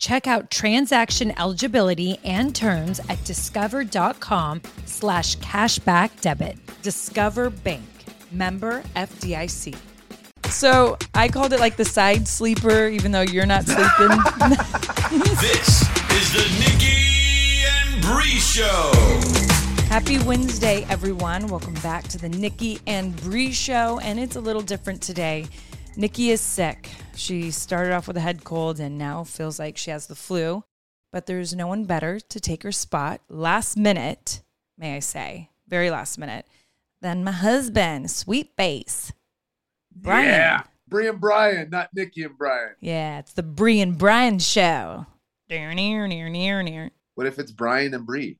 Check out transaction eligibility and terms at discover.com slash cashback debit. Discover Bank. Member FDIC. So I called it like the side sleeper, even though you're not sleeping. this is the Nikki and Brie Show. Happy Wednesday, everyone. Welcome back to the Nikki and Brie Show. And it's a little different today. Nikki is sick. She started off with a head cold and now feels like she has the flu. But there's no one better to take her spot last minute, may I say, very last minute, than my husband, Sweet Face. Bryan. Yeah. Brie and Bryan, not Nikki and Bryan. Yeah, it's the Brie and Bryan show. Near, near, near, near, near. What if it's Bryan and Brie?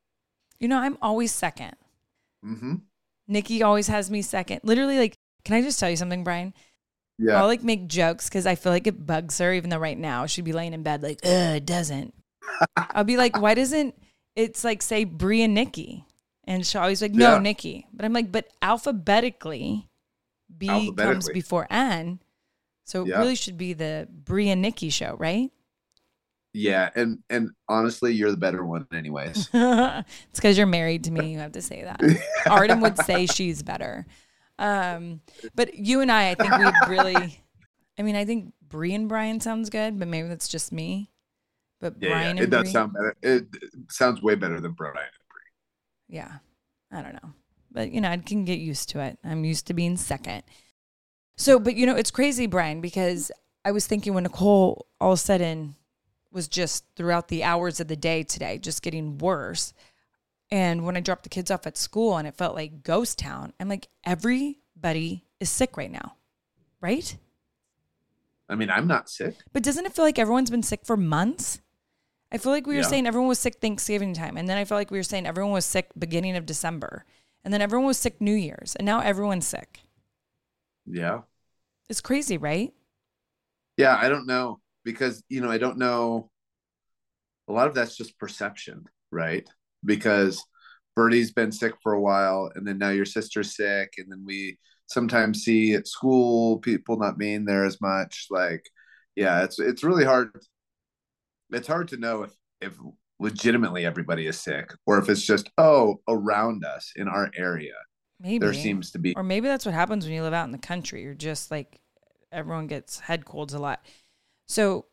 You know, I'm always second. Mm-hmm. Nikki always has me second. Literally, like, can I just tell you something, Bryan? Yeah. I'll like make jokes because I feel like it bugs her, even though right now she'd be laying in bed like, ugh, it doesn't. I'll be like, why doesn't it's like say Brie and Nikki? And she'll always be like, no, Yeah. Nikki. But I'm like, but alphabetically, B comes before N. So it Yeah. really should be the Brie and Nikki show, right? yeah, and and honestly, you're the better one, anyways. it's because you're married to me. You have to say that. Arden would say she's better. Um, but you and I, I think we'd really. I mean, I think Brie and Bryan sounds good, but maybe that's just me. But Yeah, Bryan yeah, it does Brie, sound better. It, it sounds way better than Bryan and Brie. yeah, I don't know, but you know, I can get used to it. I'm used to being second. So, but you know, it's crazy, Bryan, because I was thinking when Nicole all of a sudden was just throughout the hours of the day today, just getting worse. And when I dropped the kids off at school and it felt like ghost town, I'm like, everybody is sick right now, right? I mean, I'm not sick. But doesn't it feel like everyone's been sick for months? I feel like we were Yeah. saying everyone was sick Thanksgiving time. And then I felt like we were saying everyone was sick beginning of December. And then everyone was sick New Year's. And now everyone's sick. Yeah. It's crazy, right? Yeah, I don't know because you know I don't know. A lot of that's just perception, right? Because Birdie's been sick for a while, and then now your sister's sick, and then we sometimes see at school people not being there as much. Like, yeah, it's it's really hard. It's hard to know if if legitimately everybody is sick or if it's just oh around us in our area Maybe. there seems to be Or maybe that's what happens when you live out in the country. You're just like everyone gets head colds a lot. So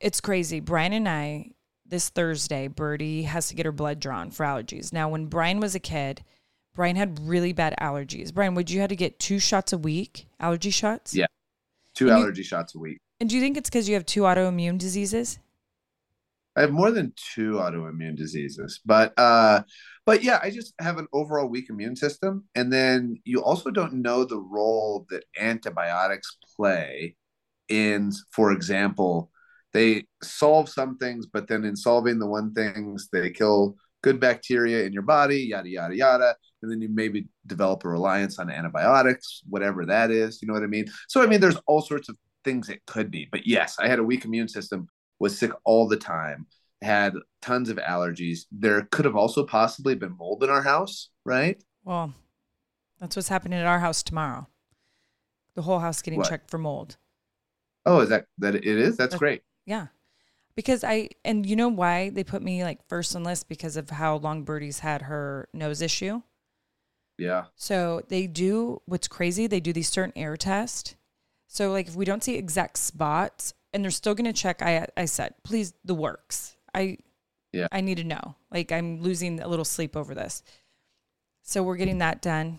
it's crazy. Bryan and I, this Thursday, Birdie has to get her blood drawn for allergies. Now, when Bryan was a kid, Bryan had really bad allergies. Bryan, would you have to get two shots a week, allergy shots? Yeah. two And you- allergy shots a week. And do you think it's because you have two autoimmune diseases? I have more than two autoimmune diseases, but uh, but yeah, I just have an overall weak immune system, and then you also don't know the role that antibiotics play in, for example, they solve some things, but then in solving the one things, they kill good bacteria in your body, yada yada yada, and then you maybe develop a reliance on antibiotics, whatever that is. You know what I mean? So I mean, there's all sorts of things it could be, but yes, I had a weak immune system was sick all the time. had tons of allergies. There could have also possibly been mold in our house, right? Well, that's what's happening at our house tomorrow. The whole house getting What? checked for mold. Oh, is that that it is? That's That's- great. Yeah. Because I, and you know why they put me like first on list because of how long Birdie's had her nose issue. Yeah. So they do what's crazy, they do these certain air tests. So like if we don't see exact spots and they're still gonna check, I I said, please the works. I Yeah. I need to know. Like I'm losing a little sleep over this. So we're getting that done.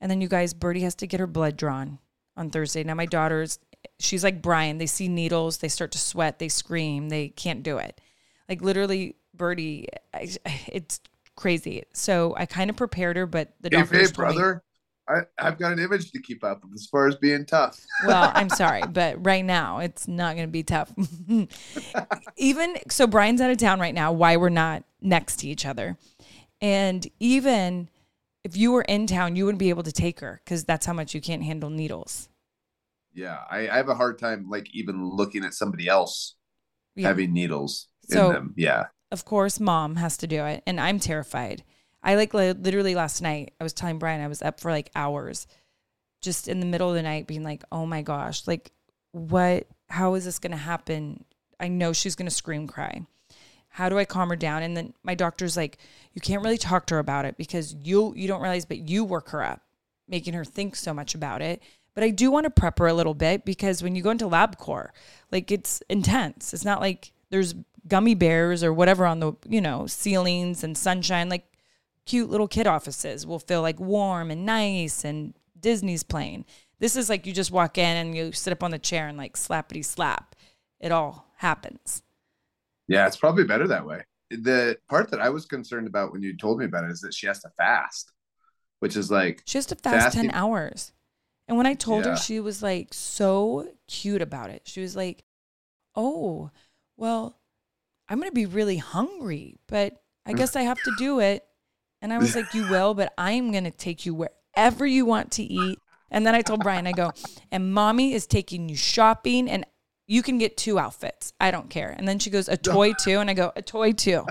And then you guys, Birdie has to get her blood drawn on Thursday. Now my daughter's she's like Bryan. They see needles, they start to sweat, they scream, they can't do it. Like literally, Birdie, I, it's crazy. So I kind of prepared her, but the Hey, hey, me- brother. I, I've got an image to keep up with as far as being tough. well, I'm sorry, but right now it's not going to be tough. even so, Bryan's out of town right now. Why we're not next to each other, and even if you were in town, you wouldn't be able to take her because that's how much you can't handle needles. Yeah, I, I have a hard time like even looking at somebody else Yeah. having needles So- in them. Yeah. of course, mom has to do it, and I'm terrified. I like li- literally last night. I was telling Bryan I was up for like hours, just in the middle of the night, being like, "Oh my gosh, like what? How is this going to happen? I know she's going to scream, cry. How do I calm her down?" And then my doctor's like, "You can't really talk to her about it because you you don't realize, but you work her up, making her think so much about it." But I do want to prep her a little bit because when you go into LabCorp, like it's intense. It's not like there's gummy bears or whatever on the you know ceilings and sunshine. Like cute little kid offices will feel like warm and nice and Disney's playing. This is like you just walk in and you sit up on the chair and like slappity slap. It all happens. Yeah, it's probably better that way. The part that I was concerned about when you told me about it is that she has to fast, which is like, She has to fast Fasting. 10 hours. And when I told Yeah. her, she was like so cute about it. She was like, Oh, well, I'm going to be really hungry, but I mm. guess I have to do it. And I was like, You will, but I'm going to take you wherever you want to eat. And then I told Bryan, I go, and mommy is taking you shopping and you can get two outfits. I don't care. And then she goes, A toy too. And I go, A toy too.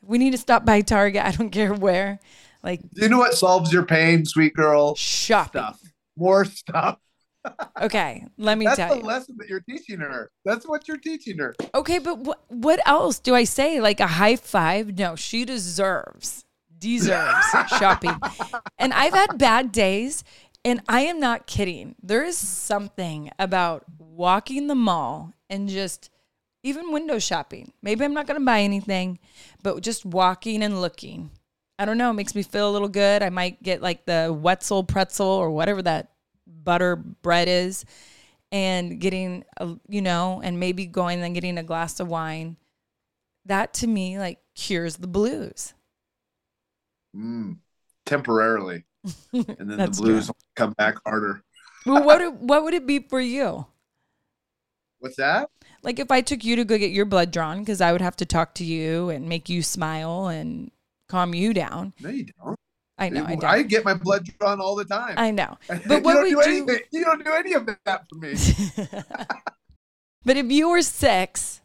We need to stop by Target. I don't care where. Like you know what solves your pain, sweet girl? shopping. Stuff. More stuff. Okay, let me tell you. That's tell the you. lesson that you're teaching her. That's what you're teaching her. Okay, but what what else do I say? Like a high five? No, she deserves deserves shopping. And I've had bad days, and I am not kidding. There is something about walking the mall and just even window shopping. Maybe I'm not going to buy anything, but just walking and looking. I don't know. It makes me feel a little good. I might get like the Wetzel pretzel or whatever that butter bread is and getting, a, you know, and maybe going and getting a glass of wine. That to me like cures the blues. Mm, temporarily. And then the blues come back harder. Well, what would- what would it be for you? What's that? Like if I took you to go get your blood drawn, because I would have to talk to you and make you smile and calm you down. No, you don't. I know, I I don't. get my blood drawn all the time. I know. you But what don't we do, do- anything. You don't do any of that for me. but if you were six,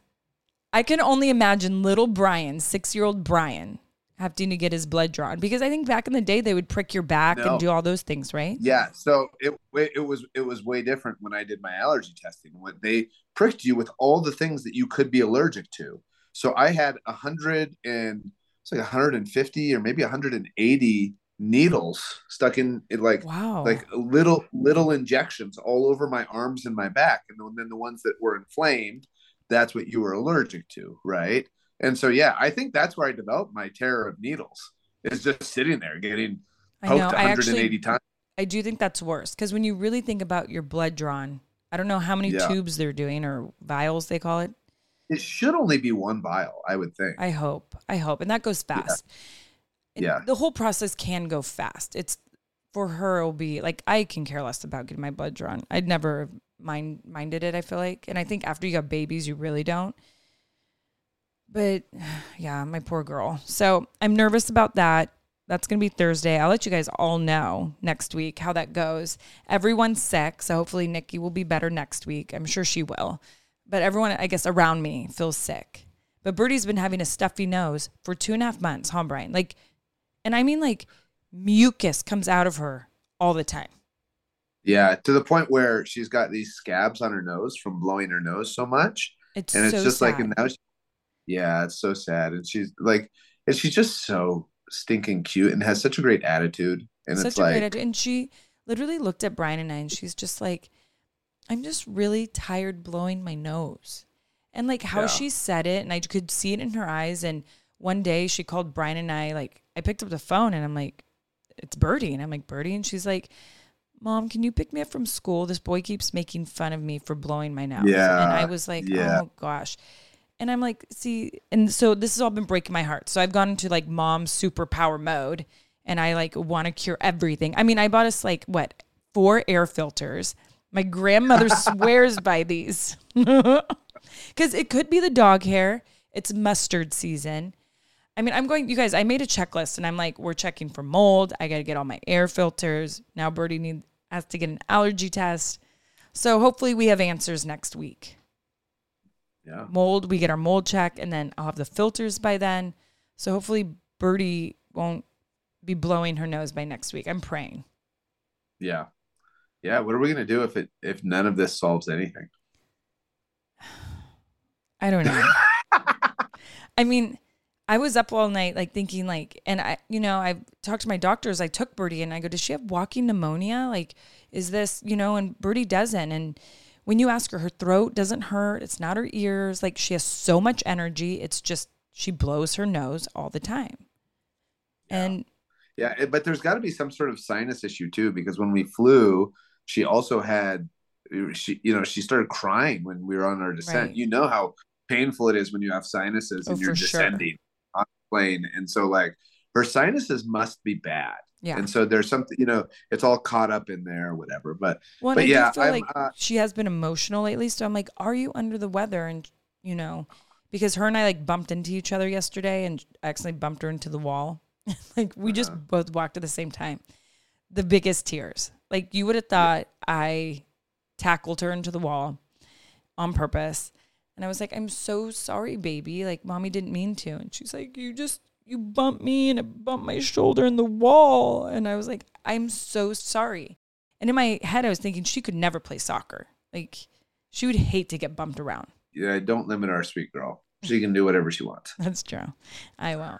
I can only imagine little Bryan, six year old Bryan, having to get his blood drawn because I think back in the day they would prick your back No. and do all those things, right? Yeah, so it it was it was way different when I did my allergy testing. When they pricked you with all the things that you could be allergic to. So I had a hundred and it's like 150 or maybe 180 needles stuck in it like Wow. like little little injections all over my arms and my back and then the ones that were inflamed that's what you were allergic to right and so yeah i think that's where i developed my terror of needles is just sitting there getting I poked know. I 180 actually, times I do think that's worse because when you really think about your blood drawn, I don't know how many Yeah. tubes they're doing or vials they call it. It should only be one vial i would think I hope. I hope. And that goes fast. And Yeah. The whole process can go fast. It's for her it'll be like I can care less about getting my blood drawn. I'd never mind minded it, I feel like. And I think after you got babies you really don't. But yeah, my poor girl. So I'm nervous about that. That's going to be Thursday. I'll let you guys all know next week how that goes. Everyone's sick, so hopefully Nikki will be better next week. I'm sure she will. But everyone, I guess, around me feels sick. But Birdie's been having a stuffy nose for two and a half months, huh, Bryan? Like, and I mean, like, mucus comes out of her all the time. Yeah, to the point where she's got these scabs on her nose from blowing her nose so much. It's and it's just sad. like and now she, yeah it's so sad and she's like and she's just so stinking cute and has such a great attitude and such it's a like. And she literally looked at Bryan and I, and she's just like, "I'm just really tired blowing my nose," and like how Yeah. she said it, and I could see it in her eyes. And one day she called Bryan and I, like I picked up the phone and I'm like, "It's Birdie," and I'm like, "Birdie," and she's like. Mom, can you pick me up from school? This boy keeps making fun of me for blowing my nose. Yeah, And I was like, yeah. oh gosh. And I'm like, see, and so this has all been breaking my heart. So I've gone into like mom superpower mode and I like want to cure everything. I mean, I bought us like what, four air filters. My grandmother swears by these. Because it could be the dog hair. It's mustard season. I mean, I'm going, you guys, I made a checklist and I'm like, we're checking for mold. I got to get all my air filters. Now Birdie needs has to get an allergy test. So hopefully we have answers next week yeah mold. We get our mold check, and then I'll have the filters by then. So hopefully Birdie won't be blowing her nose by next week. I'm praying. yeah yeah what are we gonna do if it if none of this solves anything I don't know. I mean, I was up all night, like thinking, like, and I, you know, I talked to my doctors. I took Birdie, and I go, "Does she have walking pneumonia? Like, is this, you know?" And Birdie doesn't. And when you ask her, her throat doesn't hurt. It's not her ears. Like, she has so much energy. It's just she blows her nose all the time. And yeah but there's got to be some sort of sinus issue too because when we flew she also had she you know she started crying when we were on our descent Right. you know how painful it is when you have sinuses Oh, and you're for sure. descending on the plane and so like her sinuses must be bad yeah, and so there's something you know it's all caught up in there or whatever but Well, But I yeah, feel I'm, like uh, she has been emotional lately. So I'm like, are you under the weather? And you know, because her and I like bumped into each other yesterday, and I accidentally bumped her into the wall. like we just Uh-huh. both walked at the same time. The biggest tears. Like you would have thought I tackled her into the wall on purpose. And I was like, I'm so sorry, baby. Like mommy didn't mean to. And she's like, you just you bumped me and it bumped my shoulder in the wall. And I was like, I'm so sorry. And in my head, I was thinking she could never play soccer. Like she would hate to get bumped around. yeah don't limit our sweet girl she can do whatever she wants That's true. I will.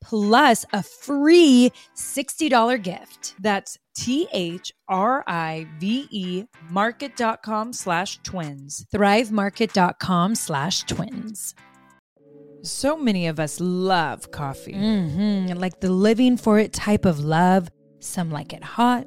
plus a free $60 gift. That's T-H-R-I-V-E market.com slash twins. thrivemarket.com slash twins. So many of us love coffee. Mm-hmm. Like the living for it type of love. Some like it hot,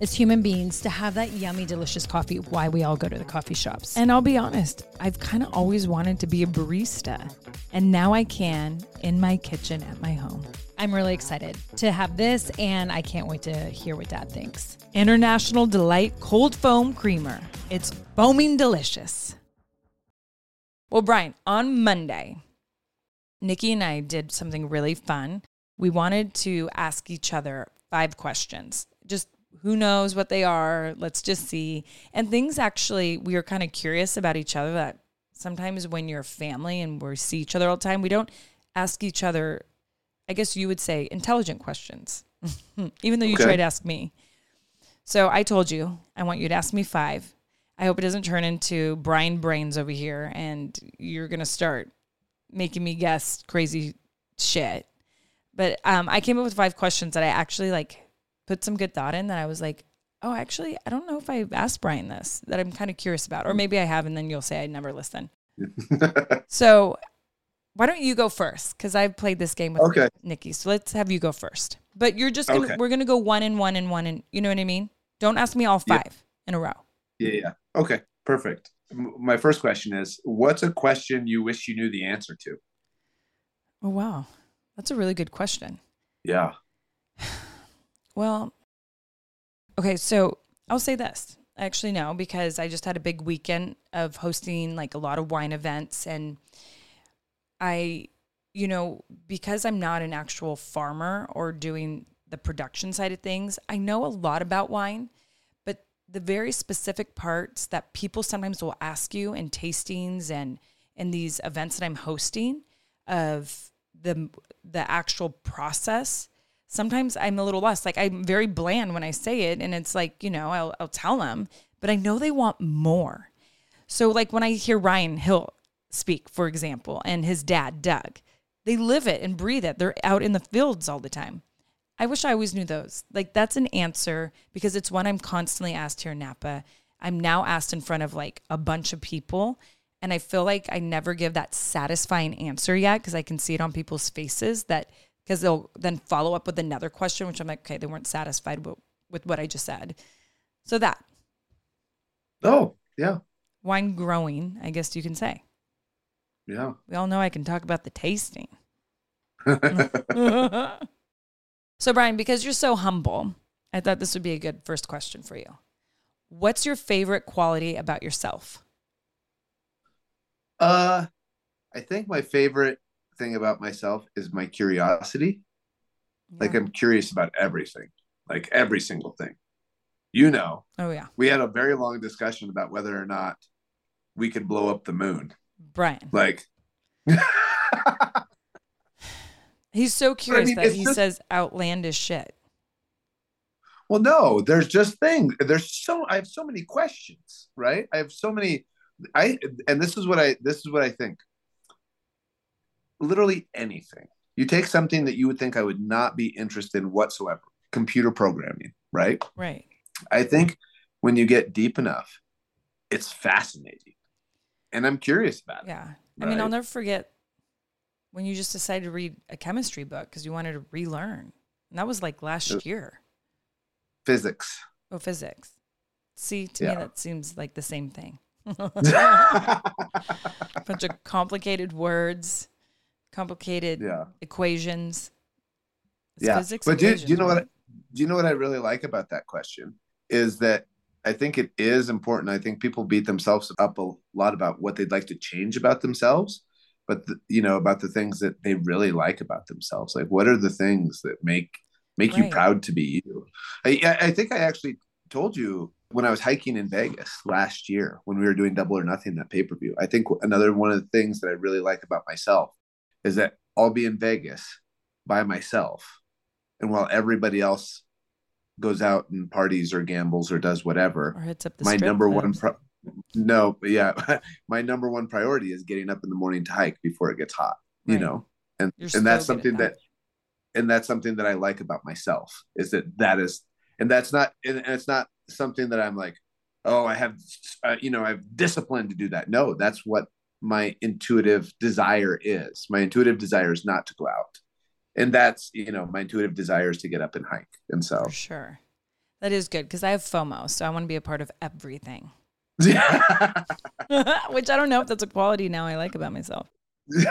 as human beings, to have that yummy, delicious coffee. Why we all go to the coffee shops. And I'll be honest, I've kind of always wanted to be a barista. And now I can in my kitchen at my home. I'm really excited to have this, and I can't wait to hear what Dad thinks. International Delight Cold Foam Creamer. It's foaming delicious. Well, Bryan, on Monday, Nikki and I did something really fun. We wanted to ask each other five questions. Who knows what they are? Let's just see. And things actually, we are kind of curious about each other that sometimes when you're family and we see each other all the time, we don't ask each other, I guess you would say, intelligent questions, even though you Okay. try to ask me. So I told you, I want you to ask me five. I hope it doesn't turn into Bryan Brains over here and you're going to start making me guess crazy shit. But um, I came up with five questions that I actually like put some good thought in that I was like, oh, actually, I don't know if I asked Bryan this that I'm kind of curious about. Or maybe I have, and then you'll say I never listen. So why don't you go first? Because I've played this game with Okay. Nikki. So let's have you go first. But you're just gonna Okay. we're gonna go one and one and one and you know what I mean? Don't ask me all Yeah. five in a row. Yeah, yeah. Okay, perfect. My first question is What's a question you wish you knew the answer to? Oh wow. That's a really good question. Yeah. Well, okay, so I'll say this. Actually, no, because I just had a big weekend of hosting like a lot of wine events. And I, you know, because I'm not an actual farmer or doing the production side of things, I know a lot about wine, but the very specific parts that people sometimes will ask you in tastings and in these events that I'm hosting of the the actual process sometimes I'm a little lost. Like I'm very bland when I say it, and it's like you know I'll I'll tell them, but I know they want more. So like when I hear Ryan Hill speak, for example, and his dad Doug, they live it and breathe it. They're out in the fields all the time. I wish I always knew those. Like that's an answer because it's one I'm constantly asked here in Napa. I'm now asked in front of like a bunch of people. And I feel like I never give that satisfying answer yet because I can see it on people's faces that because they'll then follow up with another question, which I'm like, okay, they weren't satisfied with, with what I just said. So that Oh, yeah. wine growing, I guess you can say. Yeah. We all know I can talk about the tasting. so, Bryan, because you're so humble, I thought this would be a good first question for you. What's your favorite quality about yourself? Uh, I think my favorite thing about myself is my curiosity. Like I'm curious about everything, like every single thing. You know, oh, yeah. we had a very long discussion about whether or not we could blow up the moon. Bryan. Like, He's so curious mean, that he just- says outlandish shit. well, no, there's just things. There's so I have so many questions, right? I have so many. I and this is what I this is what I think. Literally anything. You take something that you would think I would not be interested in whatsoever, computer programming, right? Right. I think when you get deep enough, it's fascinating. And I'm curious about it. Yeah. I mean, I'll never forget when you just decided to read a chemistry book because you wanted to relearn. And that was like last Yep. year. Physics. Oh, physics. See, to Yeah. me, that seems like the same thing—a bunch of complicated words, complicated yeah. equations. It's yeah. physics But do, do you know what right? do you know what I really like about that question is that I think it is important. I think people beat themselves up a lot about what they'd like to change about themselves, but the, you know about the things that they really like about themselves. Like what are the things that make make you proud to be you? I, I I think I actually told you when I was hiking in Vegas last year when we were doing Double or Nothing that pay per view. I think another one of the things that I really like about myself is that I'll be in Vegas by myself, and while everybody else goes out and parties or gambles or does whatever, Or hits up the my number one pro- no, yeah, my number one priority is getting up in the morning to hike before it gets hot. You know, and You're and that's something that. and that's something that I like about myself is that that is, and that's not, and it's not something that I'm like, oh, I have, uh, you know, I have discipline to do that. No, that's what my intuitive desire is. My intuitive desire is not to go out, and that's you know, my intuitive desire is to get up and hike, and so For sure. That is good because I have FOMO, so I want to be a part of everything. Which I don't know if that's a quality now I like about myself.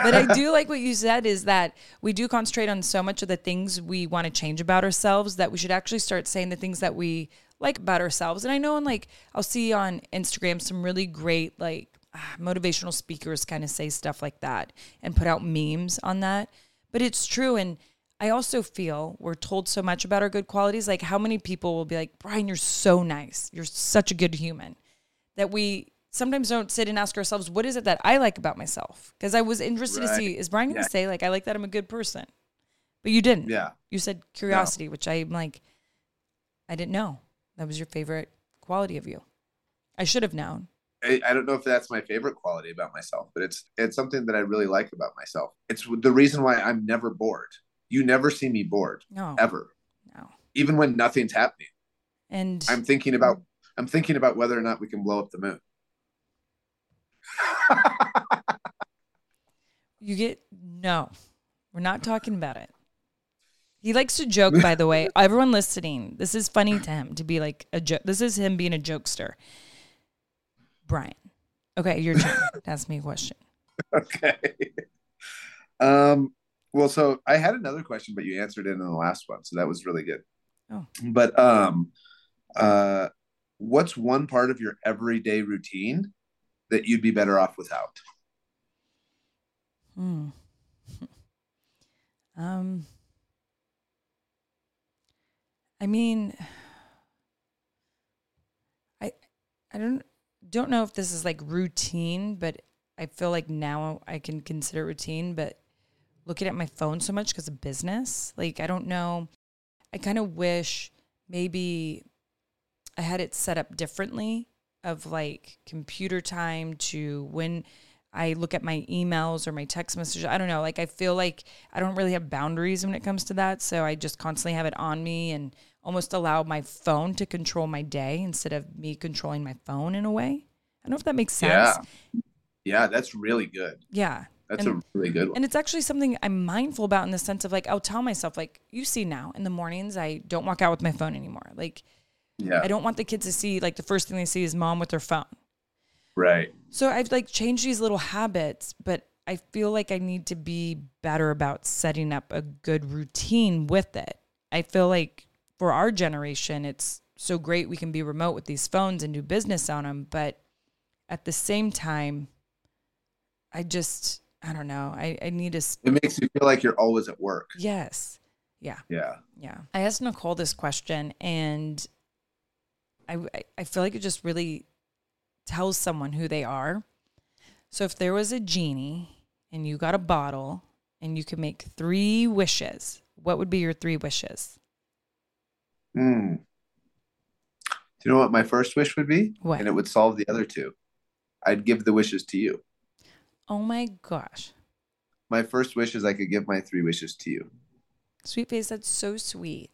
But I do like what you said is that we do concentrate on so much of the things we want to change about ourselves that we should actually start saying the things that we like about ourselves. And I know, and like, I'll see on Instagram some really great, like, motivational speakers kind of say stuff like that and put out memes on that. But it's true. And I also feel we're told so much about our good qualities. Like, how many people will be like, Bryan, you're so nice. You're such a good human that we sometimes don't sit and ask ourselves, what is it that I like about myself? Because I was interested to see, is Bryan going to Yeah. say, like, I like that I'm a good person? But you didn't. yeah. You said curiosity, which I'm like, I didn't know. That was your favorite quality of you. I should have known. I, I don't know if that's my favorite quality about myself, but it's it's something that I really like about myself. It's the reason why I'm never bored. You never see me bored No, ever, no. even when nothing's happening. And I'm thinking about I'm thinking about whether or not we can blow up the moon. you get, no, we're not talking about it. He likes to joke, by the way. Everyone listening, this is funny to him to be like a joke. This is him being a jokester. Bryan. Okay, your turn ask me a question. okay. Um. Well, so I had another question, but you answered it in the last one, so that was really good. Oh. But um, uh, what's one part of your everyday routine that you'd be better off without? Hmm. Um. I mean, I I don't don't know if this is like routine, but I feel like now I can consider routine. But looking at my phone so much because of business, like I don't know. I kind of wish maybe I had it set up differently of like computer time to when I look at my emails or my text messages. I don't know. Like I feel like I don't really have boundaries when it comes to that. So I just constantly have it on me and almost allow my phone to control my day instead of me controlling my phone in a way. I don't know if that makes sense. Yeah. Yeah, that's really good. Yeah. That's And- a really good one. And it's actually something I'm mindful about in the sense of like, I'll tell myself, like, you see now in the mornings, I don't walk out with my phone anymore. Like, yeah. I don't want the kids to see, like, the first thing they see is mom with her phone. Right. So I've like changed these little habits, but I feel like I need to be better about setting up a good routine with it. I feel like for our generation, it's so great we can be remote with these phones and do business on them, but at the same time, I just I don't know. I I need to It makes you feel like you're always at work. yes, yeah. Yeah. Yeah. I asked Nicole this question and I, I- I feel like it just really tells someone who they are. So if there was a genie and you got a bottle and you could make three wishes, what would be your three wishes? Hmm. Do you know what my first wish would be? What? And it would solve the other two. I'd give the wishes to you. Oh my gosh. My first wish is I could give my three wishes to you. Sweet face, that's so sweet.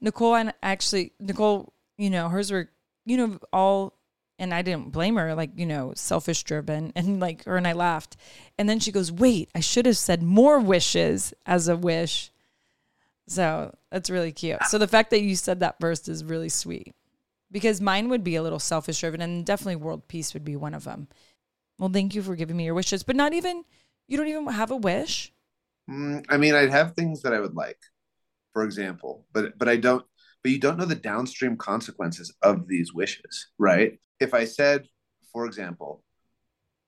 Nicole and actually Nicole, you know, hers were, you know, all and I didn't blame her, like, you know, selfish driven. And like her and I laughed. And then she goes, Wait, I should have said more wishes as a wish. So that's really cute. So the fact that you said that first is really sweet. Because mine would be a little selfish driven and definitely world peace would be one of them. Well, thank you for giving me your wishes. But not even you don't even have a wish. Mm, I mean, I'd have things that I would like, for example, but but I don't. But you don't know the downstream consequences of these wishes, right? If I said, for example,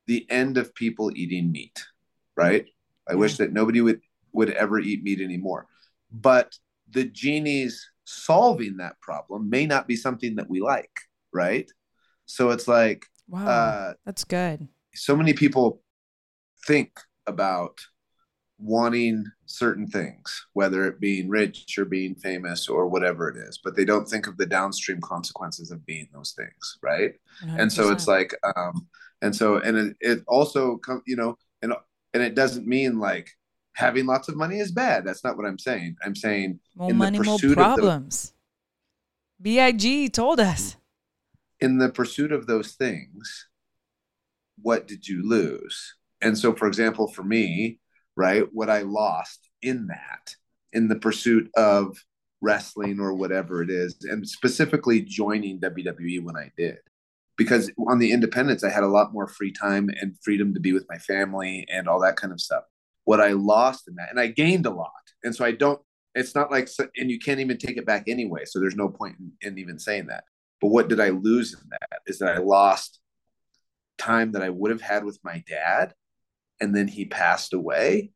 the end of people eating meat, right? I wish that nobody would would ever eat meat anymore. But the genie's solving that problem may not be something that we like, right? So it's like Wow. uh, that's good. so many people think about wanting certain things, whether it being rich or being famous or whatever it is, but they don't think of the downstream consequences of being those things, right? And so it's like, um, and so and it, it also come, you know, and and it doesn't mean like having lots of money is bad. That's not what I'm saying. I'm saying more in the money, more pursuit of problems. Big told us. Mm-hmm. in the pursuit of those things, what did you lose? And so, for example, for me, right, what I lost in that, in the pursuit of wrestling or whatever it is, and specifically joining WWE when I did, because on the independents, I had a lot more free time and freedom to be with my family and all that kind of stuff. What I lost in that, and I gained a lot. And so I don't, it's not like, and you can't even take it back anyway. So there's no point in, in even saying that. But what did I lose in that? Is that I lost time that I would have had with my dad, and then he passed away.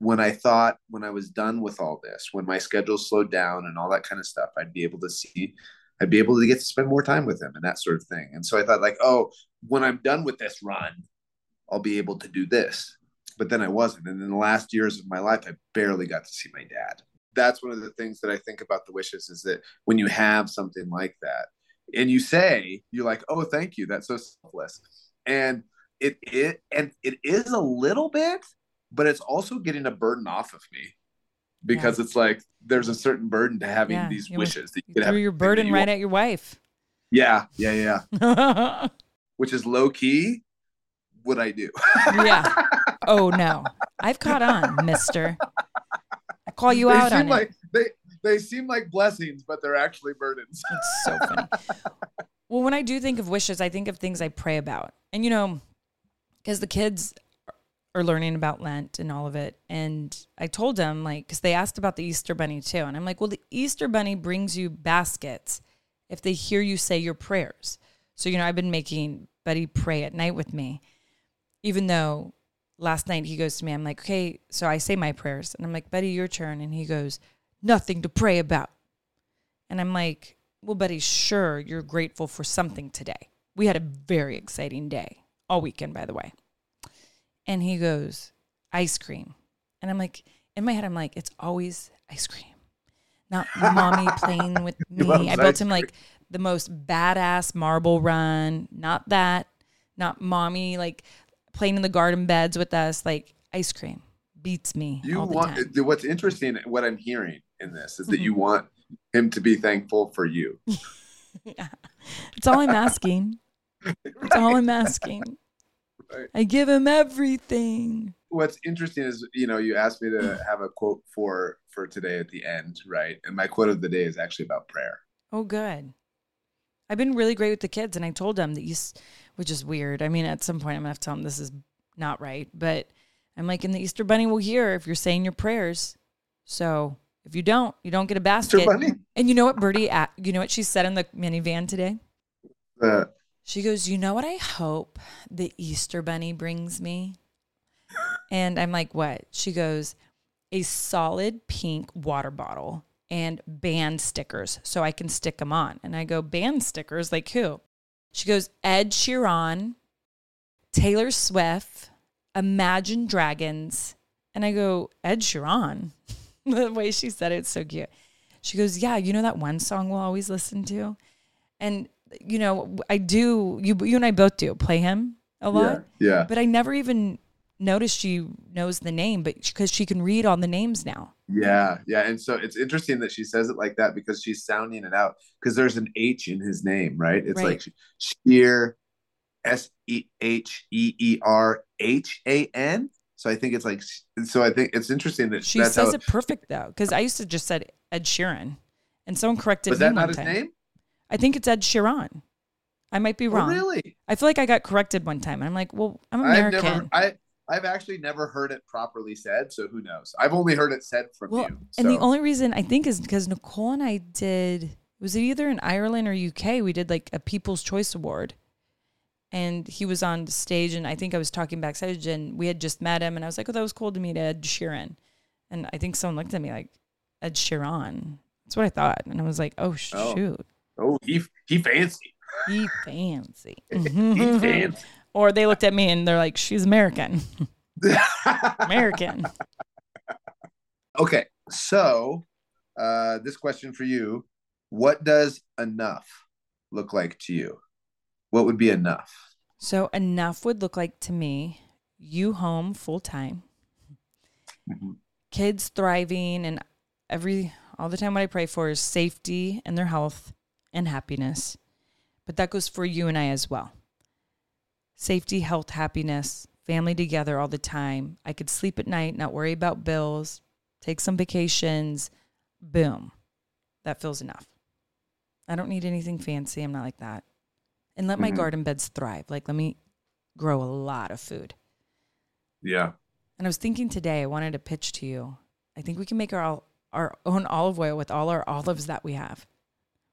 When I thought, when I was done with all this, when my schedule slowed down and all that kind of stuff, I'd be able to see, I'd be able to get to spend more time with him and that sort of thing. And so I thought, like, oh, when I'm done with this run, I'll be able to do this. But then I wasn't. And in the last years of my life, I barely got to see my dad. That's one of the things that I think about the wishes is that when you have something like that and you say, you're like, oh, thank you. That's so selfless. And it, it and it is a little bit, but it's also getting a burden off of me because it's like there's a certain burden to having Yeah, these wishes that you could have threw your burden you right want. at your wife. Yeah, yeah, yeah. yeah. Which is low key what I do. Oh no. I've caught on, mister. I call you they out on like it. they they seem like blessings, but they're actually burdens. It's so funny. well, when I do think of wishes, I think of things I pray about. And you know, because the kids are learning about Lent and all of it. And I told them, like, because they asked about the Easter Bunny too. And I'm like, well, the Easter Bunny brings you baskets if they hear you say your prayers. So, you know, I've been making Buddy pray at night with me, even though last night he goes to me, I'm like, okay, so I say my prayers. And I'm like, Buddy, your turn. And he goes, nothing to pray about. And I'm like, well, Buddy, sure, you're grateful for something today. We had a very exciting day all weekend, by the way. And he goes, ice cream. And I'm like, in my head, I'm like, it's always ice cream, not mommy playing with me. I built him like the most badass marble run, not that, not mommy like playing in the garden beds with us, like ice cream beats me. You all the want what's interesting, what I'm hearing in this is that Mm-hmm. you want him to be thankful for you. Yeah. It's all I'm asking. It's all I'm asking. I give him everything. What's interesting is, you know, you asked me to have a quote for for today at the end, right? And my quote of the day is actually about prayer. Oh, good. I've been really great with the kids, and I told them that you, which is weird. I mean, at some point, I'm gonna have to tell them this is not right, but I'm like, in the Easter Bunny will hear if you're saying your prayers. So if you don't, you don't get a basket. And you know what, Birdie? You know what she said in the minivan today? Uh, she goes, You know what I hope the Easter Bunny brings me? And I'm like, What? She goes, A solid pink water bottle and band stickers so I can stick them on. And I go, Band stickers? Like who? She goes, Ed Sheeran, Taylor Swift, Imagine Dragons. And I go, Ed Sheeran. the way she said it, it's so cute. She goes, Yeah, you know that one song we'll always listen to? And, you know, I do, you, you and I both do play him a lot. Yeah. yeah. But I never even noticed she knows the name, but because she can read all the names now. Yeah. Yeah. And so it's interesting that she says it like that because she's sounding it out because there's an H in his name, right? It's right. like Sheer, S E H E E R H A N. So I think it's like, so I think it's interesting that she says it perfect though, because I used to just said Ed Sheeran, and someone corrected was me that not time. his name? I think it's Ed Sheeran. I might be Oh, wrong. really? I feel like I got corrected one time. And I'm like, well, I'm American. I've never, I, I've actually never heard it properly said, so who knows? I've only heard it said from well, you. and the only reason I think is because Nicole and I did was it either in Ireland or UK? We did like a People's Choice Award, and he was on stage, and I think I was talking backstage, and we had just met him, and I was like, oh, that was cool to meet Ed Sheeran, and I think someone looked at me like Ed Sheeran. That's what I thought, and I was like, oh Oh. shoot, oh, he he fancy. he fancy. he fancy. Or they looked at me and they're like, she's American. American. okay, so uh, this question for you: What does enough look like to you? What would be enough? So enough would look like to me you home full time, Mhm. kids thriving, and every all the time what I pray for is safety and their health and happiness. But that goes for you and I as well. Safety, health, happiness, family together all the time. I could sleep at night, not worry about bills, take some vacations. Boom. That feels enough. I don't need anything fancy. I'm not like that. And let my Mhm. garden beds thrive. Like, let me grow a lot of food. Yeah. And I was thinking today, I wanted to pitch to you. I think we can make our our own olive oil with all our olives that we have.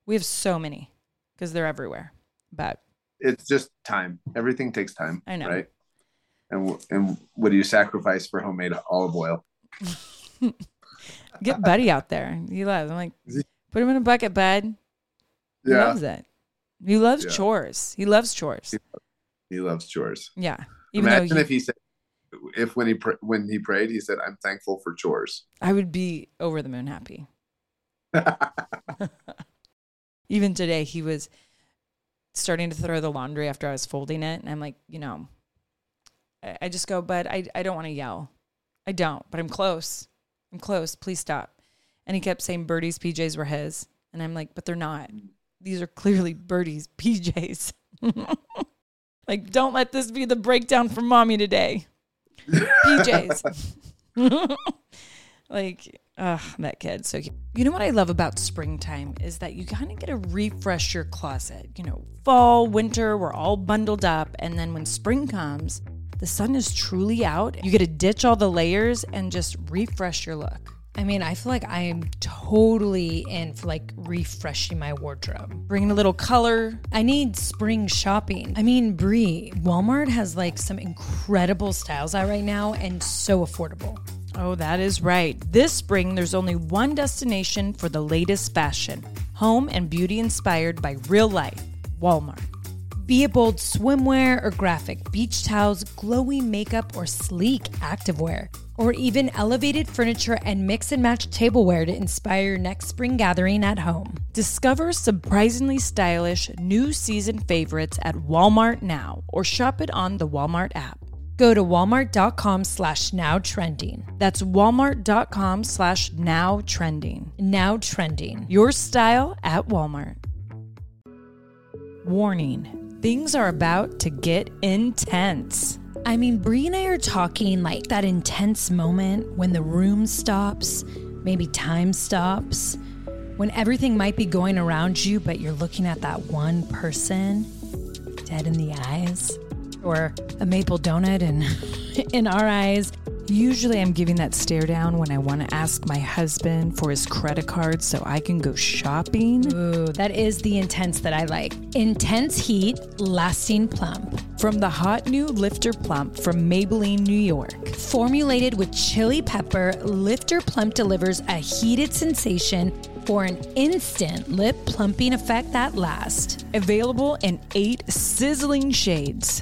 We have so many because they're everywhere. But It's just time. Everything takes time. I know. Right. And and what do you sacrifice for homemade olive oil? get Buddy out there. He loves. I'm like, put him in a bucket, bud. He Yeah, loves it. He loves Yeah. chores. He loves chores. he loves chores. Yeah. Even Imagine he, if he said, if when he pr- when he prayed, he said, "I'm thankful for chores." I would be over the moon happy. Even today, he was starting to throw the laundry after I was folding it. And I'm like, you know, I, I just go, but I, I don't want to yell. I don't, but I'm close. I'm close. Please stop. And he kept saying Birdie's PJs were his. And I'm like, but they're not. These are clearly Birdie's PJs. like, don't let this be the breakdown for mommy today. PJs. like, ugh, that kid. So, cute. you know what I love about springtime is that you kind of get to refresh your closet. You know, fall, winter, we're all bundled up. And then when spring comes, the sun is truly out. You get to ditch all the layers and just refresh your look. I mean, I feel like I am totally in for like refreshing my wardrobe. Bringing a little color. I need spring shopping. I mean, Brie, Walmart has like some incredible styles out right now and so affordable. Oh, that is right. This spring, there's only one destination for the latest fashion home and beauty inspired by real life Walmart. Be it bold swimwear or graphic beach towels, glowy makeup or sleek activewear, or even elevated furniture and mix and match tableware to inspire your next spring gathering at home. Discover surprisingly stylish new season favorites at Walmart now or shop it on the Walmart app. Go to walmart.com slash now trending. That's walmart.com slash now trending. Now trending. Your style at Walmart. Warning things are about to get intense. I mean, Brie and I are talking like that intense moment when the room stops, maybe time stops, when everything might be going around you, but you're looking at that one person dead in the eyes, or a maple donut And in our eyes. Usually, I'm giving that stare down when I want to ask my husband for his credit card so I can go shopping. Ooh, that is the intense that I like. Intense heat, lasting plump. From the hot new Lifter Plump from Maybelline, New York. Formulated with chili pepper, Lifter Plump delivers a heated sensation for an instant lip plumping effect that lasts. Available in eight sizzling shades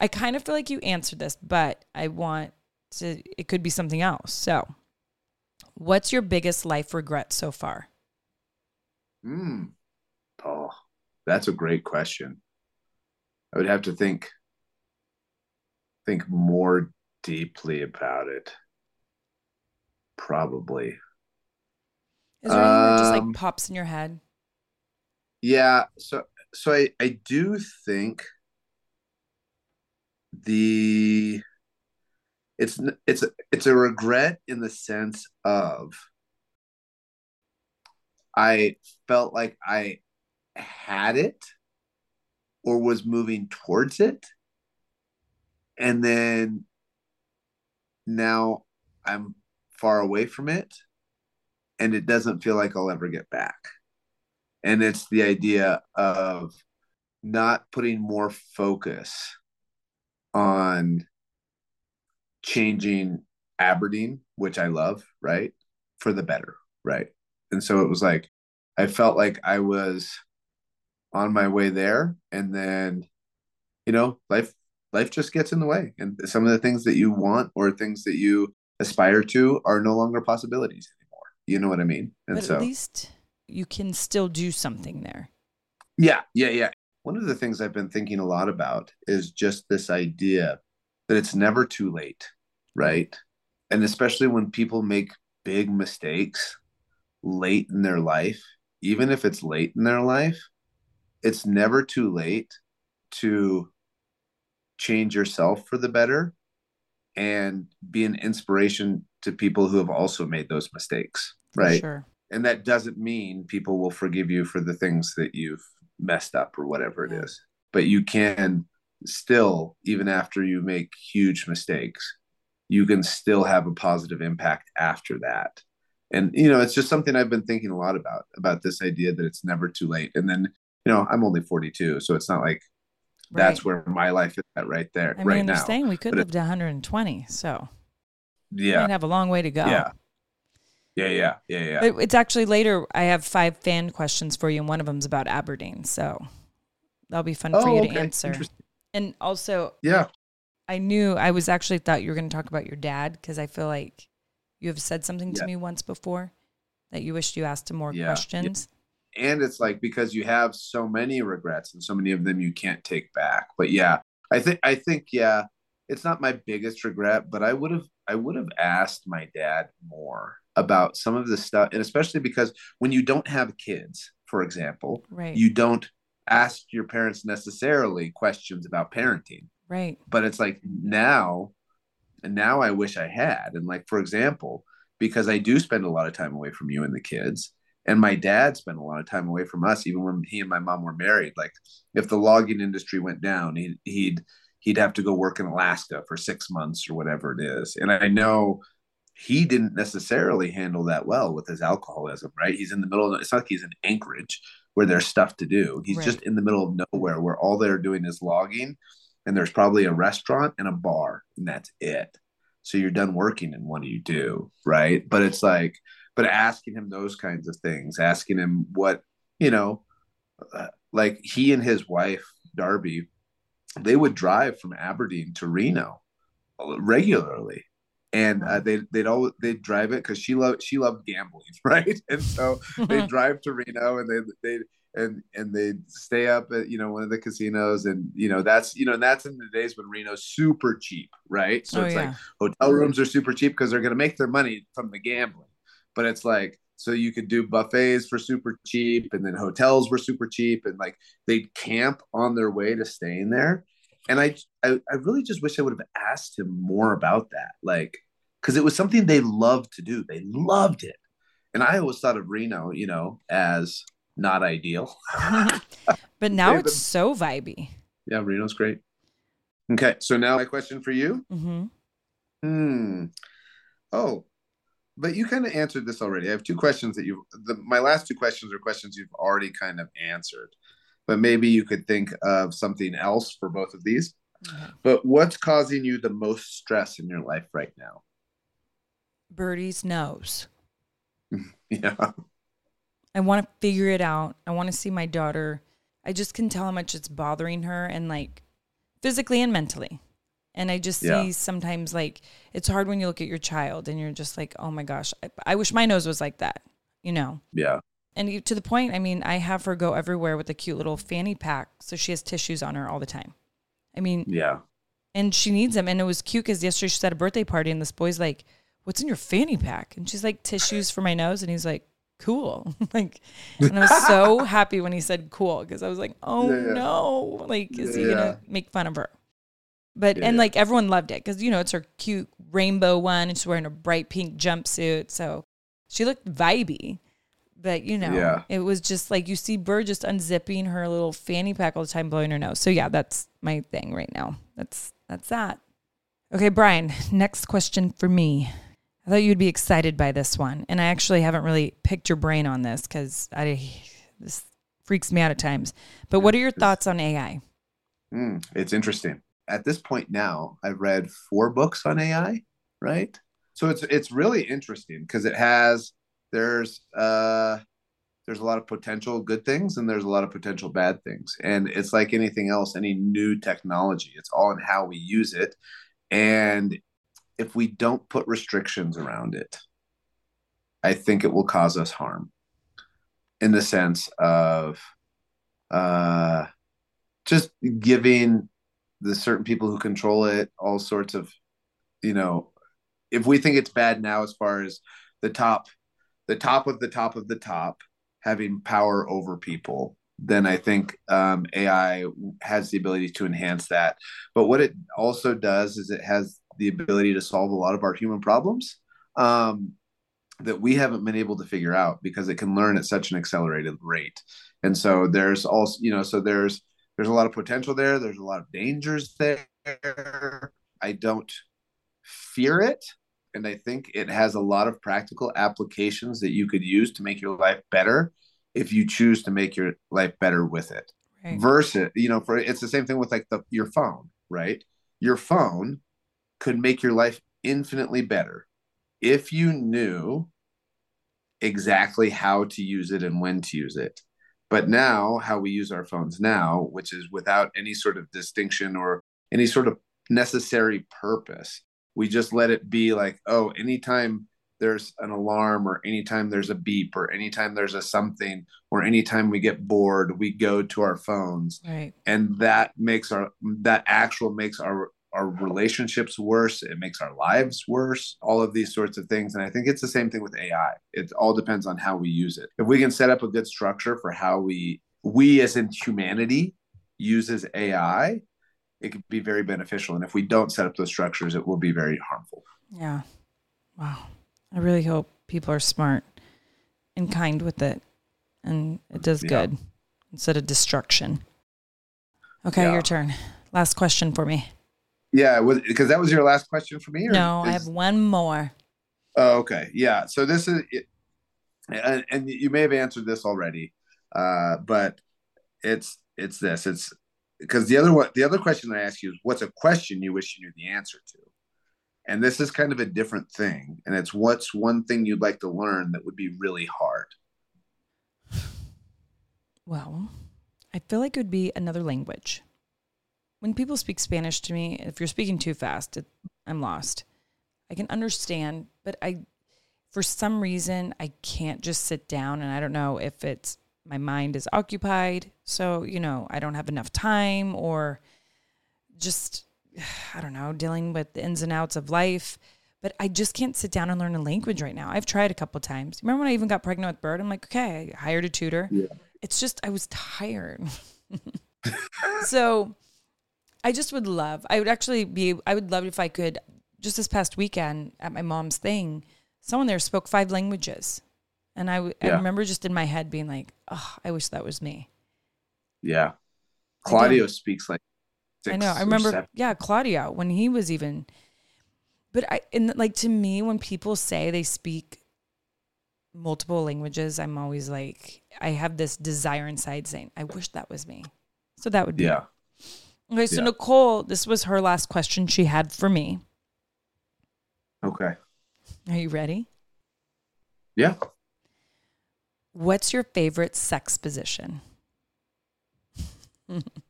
I kind of feel like you answered this, but I want to, it could be something else. So, what's your biggest life regret so far? Hmm. Oh, that's a great question. I would have to think think more deeply about it. Probably. Is there anything that just like Um, pops in your head? Yeah, so so I I do think the it's it's it's a regret in the sense of I felt like I had it or was moving towards it. And then now I'm far away from it and it doesn't feel like I'll ever get back. And it's the idea of not putting more focus on changing Aberdeen, which I love, right, for the better, right? And so it was like I felt like I was on my way there, and then you know, life life just gets in the way, and some of the things that you want or things that you aspire to are no longer possibilities anymore. You know what I mean? And But so at least you can still do something there. Yeah, yeah, yeah. One of the things I've been thinking a lot about is just this idea that it's never too late, right? And especially when people make big mistakes late in their life, even if it's late in their life, it's never too late to change yourself for the better and be an inspiration to people who have also made those mistakes, right? Sure. and that doesn't mean people will forgive you for the things that you've messed up or whatever it is. But you can still even after you make huge mistakes you can still have a positive impact after that. And you know it's just something i've been thinking a lot about about this idea that it's never too late. And then you know i'm only 42 so it's not like that's where my life is at right there I mean, right they're now. saying we could But live to 120, so we yeah. might have a long way to go. yeah yeah yeah yeah yeah But it's actually later. I have five fan questions for you, and one of them's about Aberdeen. So that'll be fun for oh you okay to answer. And also, yeah I knew I was actually thought you were going to talk about your dad because I feel like you have said something to Yeah. me once before that you wished you asked him more Yeah. questions. and it's like because you have so many regrets and so many of them you can't take back but yeah i think i think yeah it's not my biggest regret but i would have i would have asked my dad more about some of the stuff and especially because when you don't have kids for example Right. you don't ask your parents necessarily questions about parenting right. but it's like now and now i wish i had and like for example because i do spend a lot of time away from you and the kids and my dad spent a lot of time away from us even when he and my mom were married like if the logging industry went down he'd he'd he'd have to go work in alaska for six months or whatever it is and i know he didn't necessarily handle that well with his alcoholism right? He's in the middle of it's not like he's in anchorage where there's stuff to do. He's Right. just in the middle of nowhere where all they're doing is logging and there's probably a restaurant and a bar and that's it. So you're done working and what do you do right? But it's like but asking him those kinds of things asking him what you know uh, like he and his wife darby they would drive from aberdeen to reno regularly and uh, they they'd always they'd drive it because she loved she loved gambling, right? And so they drive to Reno and they they and and they stay up at you know one of the casinos and you know that's you know that's in the days when Reno's super cheap, right? So Oh, it's yeah. like hotel rooms are super cheap because they're going to make their money from the gambling, but it's like so you could do buffets for super cheap and then hotels were super cheap and like they'd camp on their way to staying there and I, I i really just wish i would have asked him more about that like because it was something they loved to do they loved it and i always thought of reno you know as not ideal but now Yeah, it's but- so vibey. yeah reno's great okay so now my question for you Mm-hmm. Hmm. Oh, but you kind of answered this already. I have two questions that you. The, my last two questions are questions you've already kind of answered, but maybe you could think of something else for both of these. Mm-hmm. But what's causing you the most stress in your life right now? Birdie's nose. Yeah. I want to figure it out. I want to see my daughter. I just can tell how much it's bothering her and like physically and mentally. And I just see Yeah. sometimes like it's hard when you look at your child and you're just like, oh my gosh, I, I wish my nose was like that, you know? Yeah. And to the point, I mean, I have her go everywhere with a cute little fanny pack. So she has tissues on her all the time. I mean, Yeah. and she needs them. And it was cute because yesterday she's at a birthday party and this boy's like, What's in your fanny pack? And she's like, Tissues for my nose. And he's like, Cool. like, and I was so happy when he said cool because I was like, Oh Yeah, yeah. no. Like, is he going to make fun of her? But, Yeah, and yeah. like everyone loved it because, you know, it's her cute rainbow one and she's wearing a bright pink jumpsuit. So she looked vibey. But, you know, Yeah. it was just like you see Bird just unzipping her little fanny pack all the time, blowing her nose. So, yeah, that's my thing right now. That's that's that. Okay, Bryan, next question for me. I thought you'd be excited by this one. And I actually haven't really picked your brain on this because I this freaks me out at times. But what are your thoughts on AI? Hmm. It's interesting. At this point now, I've read four books on AI, right? So it's it's really interesting because it has there's uh there's a lot of potential good things and there's a lot of potential bad things. And it's like anything else, any new technology, it's all in how we use it. And if we don't put restrictions around it, I think it will cause us harm in the sense of uh just giving the certain people who control it all sorts of you know if we think it's bad now as far as the top the top of the top of the top having power over people then i think um, ai has the ability to enhance that. But what it also does is it has the ability to solve a lot of our human problems um, that we haven't been able to figure out because it can learn at such an accelerated rate. And so there's also you know so there's there's a lot of potential there. There's a lot of dangers there. I don't fear it and i think it has a lot of practical applications that you could use to make your life better if you choose to make your life better with it. Right. versus you know for it's the same thing with like the your phone right? Your phone could make your life infinitely better if you knew exactly how to use it and when to use it. But now how we use our phones now which is without any sort of distinction or any sort of necessary purpose we just let it be like oh anytime there's an alarm or anytime there's a beep or anytime there's a something or anytime we get bored we go to our phones. Right. and that makes our that actual makes our our relationships worse. It makes our lives worse. All of these sorts of things. And i think it's the same thing with ai it all depends on how we use it. If we can set up a good structure for how we we as in humanity uses ai it could be very beneficial and if we don't set up those structures it will be very harmful Yeah. Wow. I really hope people are smart and kind with it and it does Yeah. good instead of destruction. Okay, Yeah. your turn. Last question for me. yeah because that was your last question for me or No, I have one more. Oh, okay. Yeah. So this is, and, and you may have answered this already, uh, but it's it's this. It's because the other one, the other question I ask you is, what's a question you wish you knew the answer to? And this is kind of a different thing, and it's what's one thing you'd like to learn that would be really hard. Well, I feel like it would be another language. When people speak Spanish to me, if you're speaking too fast, it, I'm lost. I can understand, but I, for some reason, I can't just sit down. And I don't know if it's my mind is occupied. So, you know, I don't have enough time or just, I don't know, dealing with the ins and outs of life. But I just can't sit down and learn a language right now. I've tried a couple times. Remember when I even got pregnant with Bird? I'm like, okay, I hired a tutor. Yeah. It's just, I was tired. so I just would love, I would actually be, I would love if I could, just this past weekend at my mom's thing, someone there spoke five languages. And I, w- I Yeah. remember just in my head being like, oh, I wish that was me. Yeah. Claudio speaks like I know. I remember, seven. yeah, Claudio when he was even. But I and like to me, when people say they speak multiple languages, I'm always like, I have this desire inside saying, I wish that was me. So that would be. Yeah. Okay, so Yeah. Nicole, this was her last question she had for me. Okay. Are you ready? Yeah. What's your favorite sex position?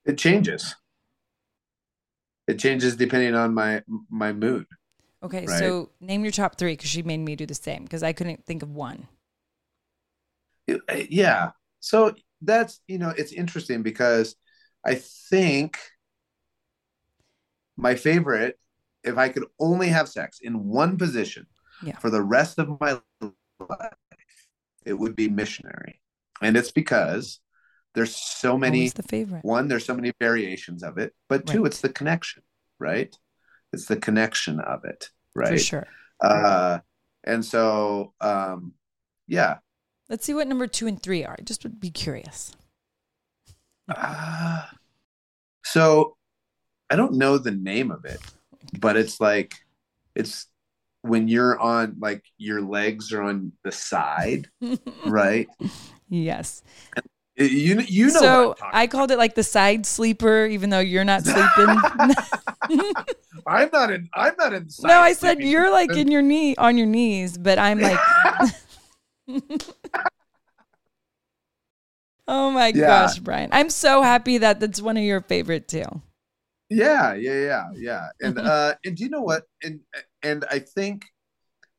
It changes. It changes depending on my my mood. Okay, Right. so name your top three because she made me do the same because I couldn't think of one. Uh, yeah. So that's you know it's interesting because I think my favorite, if I could only have sex in one position Yeah. for the rest of my life, it would be missionary, and it's because there's so many. Always the favorite. One, there's so many variations of it, but two, Right. it's the connection, right? It's the connection of it, right? For sure. Uh, and so, um, yeah. Let's see what number two and three are. I just would be curious. Uh, so I don't know the name of it, but it's like it's when you're on like your legs are on the side, right? yes. It- you you know. so I called it like the side sleeper, even though you're not sleeping. I'm not in. I'm not in. no, I said sleeping you're like in your knee on your knees, but I'm like, oh my Yeah. gosh, Bryan! I'm so happy that that's one of your favorite too. Yeah, yeah, yeah, yeah. And uh and do you know what? And and I think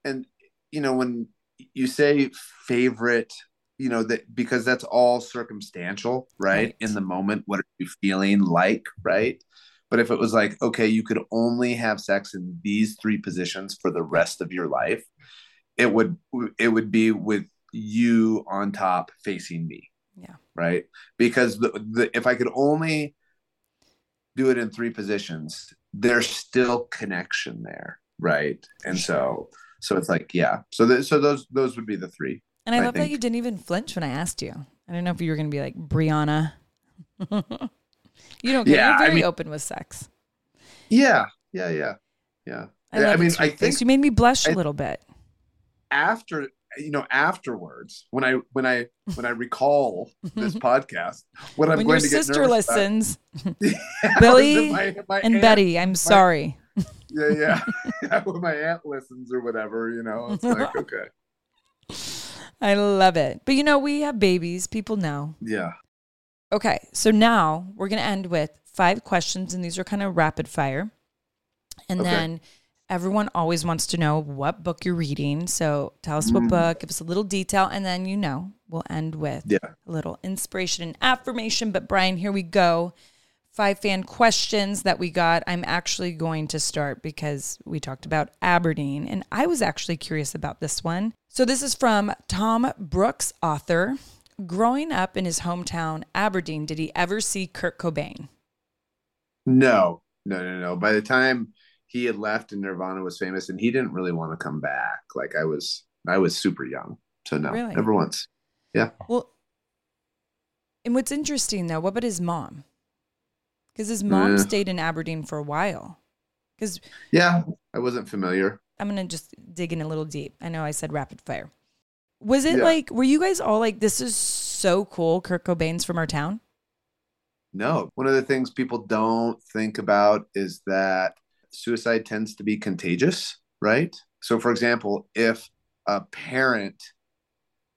and you know when you say favorite, you know that because that's all circumstantial, right? Right. In the moment, what are you feeling like, right? But if it was like, okay, you could only have sex in these three positions for the rest of your life, it would it would be with you on top facing me. Yeah. Right? Because the, the if I could only do it in three positions, there's still connection there, right? And so so it's like yeah. So th- so those those would be the three. And I, I love that you didn't even flinch when I asked you. I don't know if you were going to be like Brianna. you don't care. Yeah, You're I very mean- open with sex. Yeah, yeah, yeah, yeah. I, Yeah, I mean, I think you made me blush a I- little bit. after you know afterwards when I when I when I recall this podcast, what I'm when going your to get sister listens, Yeah, Billy my- my and aunt- Betty, I'm sorry. Yeah, yeah. yeah. When my aunt listens or whatever, you know, it's like okay, I love it. But you know, we have babies. People know. yeah, Okay, so now we're going to end with five questions, and these are kind of rapid fire. And Okay. then everyone always wants to know what book you're reading. So tell us what Mm. book, give us a little detail, and then you know we'll end with yeah. a little inspiration and affirmation. But Bryan, here we go. Five fan questions that we got. I'm actually going to start because we talked about Aberdeen, and I was actually curious about this one. So this is from Tom Brooks, author. Growing up in his hometown, Aberdeen, did he ever see Kurt Cobain? No, no, no, no. By the time he had left and Nirvana was famous, and he didn't really want to come back. Like I was, I was super young, so no, Really? never once. Yeah. Well, and what's interesting though, what about his mom? Because his mom Uh. stayed in Aberdeen for a while. Because Yeah, I wasn't familiar. I'm gonna just dig in a little deep. I know I said rapid fire. Was it Yeah. like were you guys all like, this is so cool, Kurt Cobain's from our town? No, one of the things people don't think about is that suicide tends to be contagious, right? So, for example, if a parent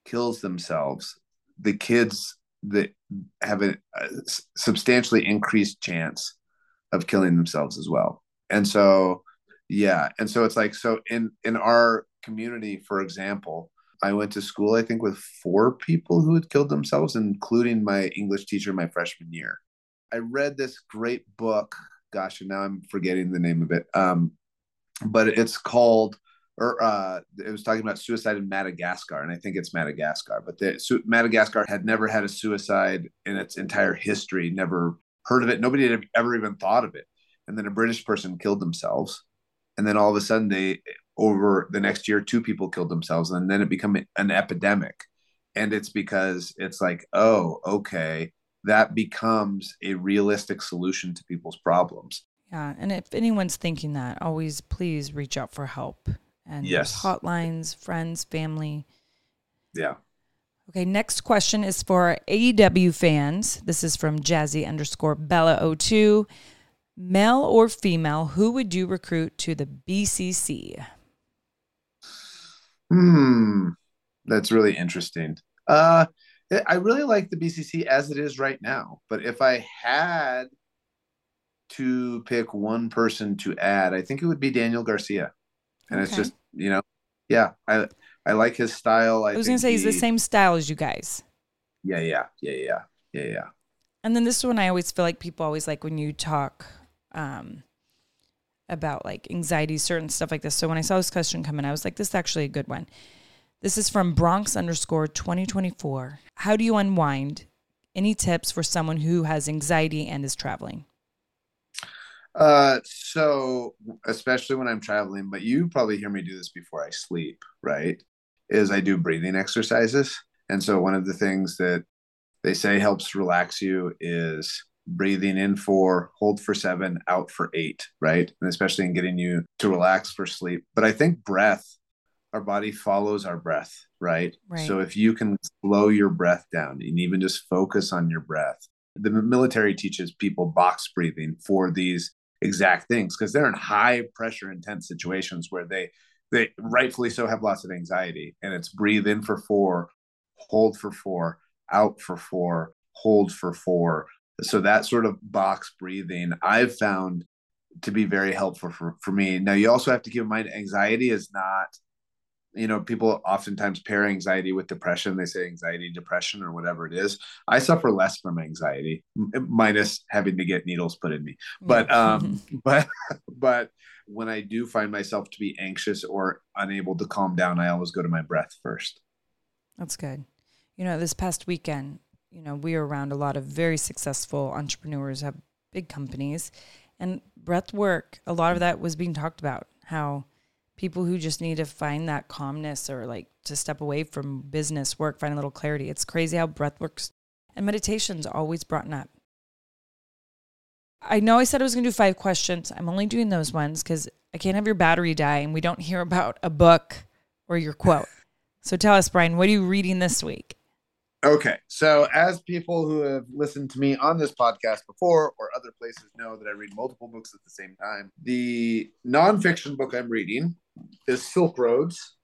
kills themselves, the kids that have a, a substantially increased chance of killing themselves as well. And so, Yeah. And so it's like, so in, in our community, for example, I went to school, I think, with four people who had killed themselves, including my English teacher my freshman year. I read this great book. Gosh, and now I'm forgetting the name of it. Um, but it's called, or uh, it was talking about suicide in Madagascar, and I think it's Madagascar. But the, su- Madagascar had never had a suicide in its entire history, never heard of it. Nobody had ever even thought of it. And then a British person killed themselves, and then all of a sudden they over the next year two people killed themselves and then it became an epidemic and it's because it's like oh okay that becomes a realistic solution to people's problems. Yeah and if anyone's thinking that always please reach out for help and yes. hotlines friends family. Yeah. Okay next question is for aew fans. This is from jazzy underscore bella 02 male or female who would you recruit to the bcc Hmm, that's really interesting. Uh, I really like the BCC as it is right now, but if I had to pick one person to add, I think it would be Daniel Garcia. And okay. it's just, you know, yeah, I I like his style. I, I was gonna say he, he's the same style as you guys. Yeah, yeah, yeah, yeah, yeah, yeah. And then this one, I always feel like people always like when you talk um, about like anxiety, certain stuff like this. So when I saw this question come in, I was like, this is actually a good one. This is from Bronx underscore 2024. How do you unwind? Any tips for someone who has anxiety and is traveling? Uh, so especially when I'm traveling, but you probably hear me do this before I sleep, right? Is I do breathing exercises. And so one of the things that they say helps relax you is breathing in for, hold for seven, out for eight, right? And especially in getting you to relax for sleep. But I think breath, our body follows our breath, right? right? So if you can slow your breath down and even just focus on your breath, the military teaches people box breathing for these exact things because they're in high pressure, intense situations where they they rightfully so have lots of anxiety. And it's breathe in for four, hold for four, out for four, hold for four, so that sort of box breathing I've found to be very helpful for, for me. Now you also have to keep in mind anxiety is not, you know, people oftentimes pair anxiety with depression. They say anxiety, depression, or whatever it is. I suffer less from anxiety, minus having to get needles put in me. But um, but but when I do find myself to be anxious or unable to calm down, I always go to my breath first. That's good. You know, this past weekend, you know, we are around a lot of very successful entrepreneurs, have big companies, and breath work. A lot of that was being talked about. How people who just need to find that calmness or like to step away from business work, find a little clarity. It's crazy how breath works and meditation's always brought up. I know I said I was going to do five questions. I'm only doing those ones because I can't have your battery die and we don't hear about a book or your quote. So tell us, Bryan, what are you reading this week? Okay, so as people who have listened to me on this podcast before or other places know that I read multiple books at the same time, the nonfiction book I'm reading is Silk Roads,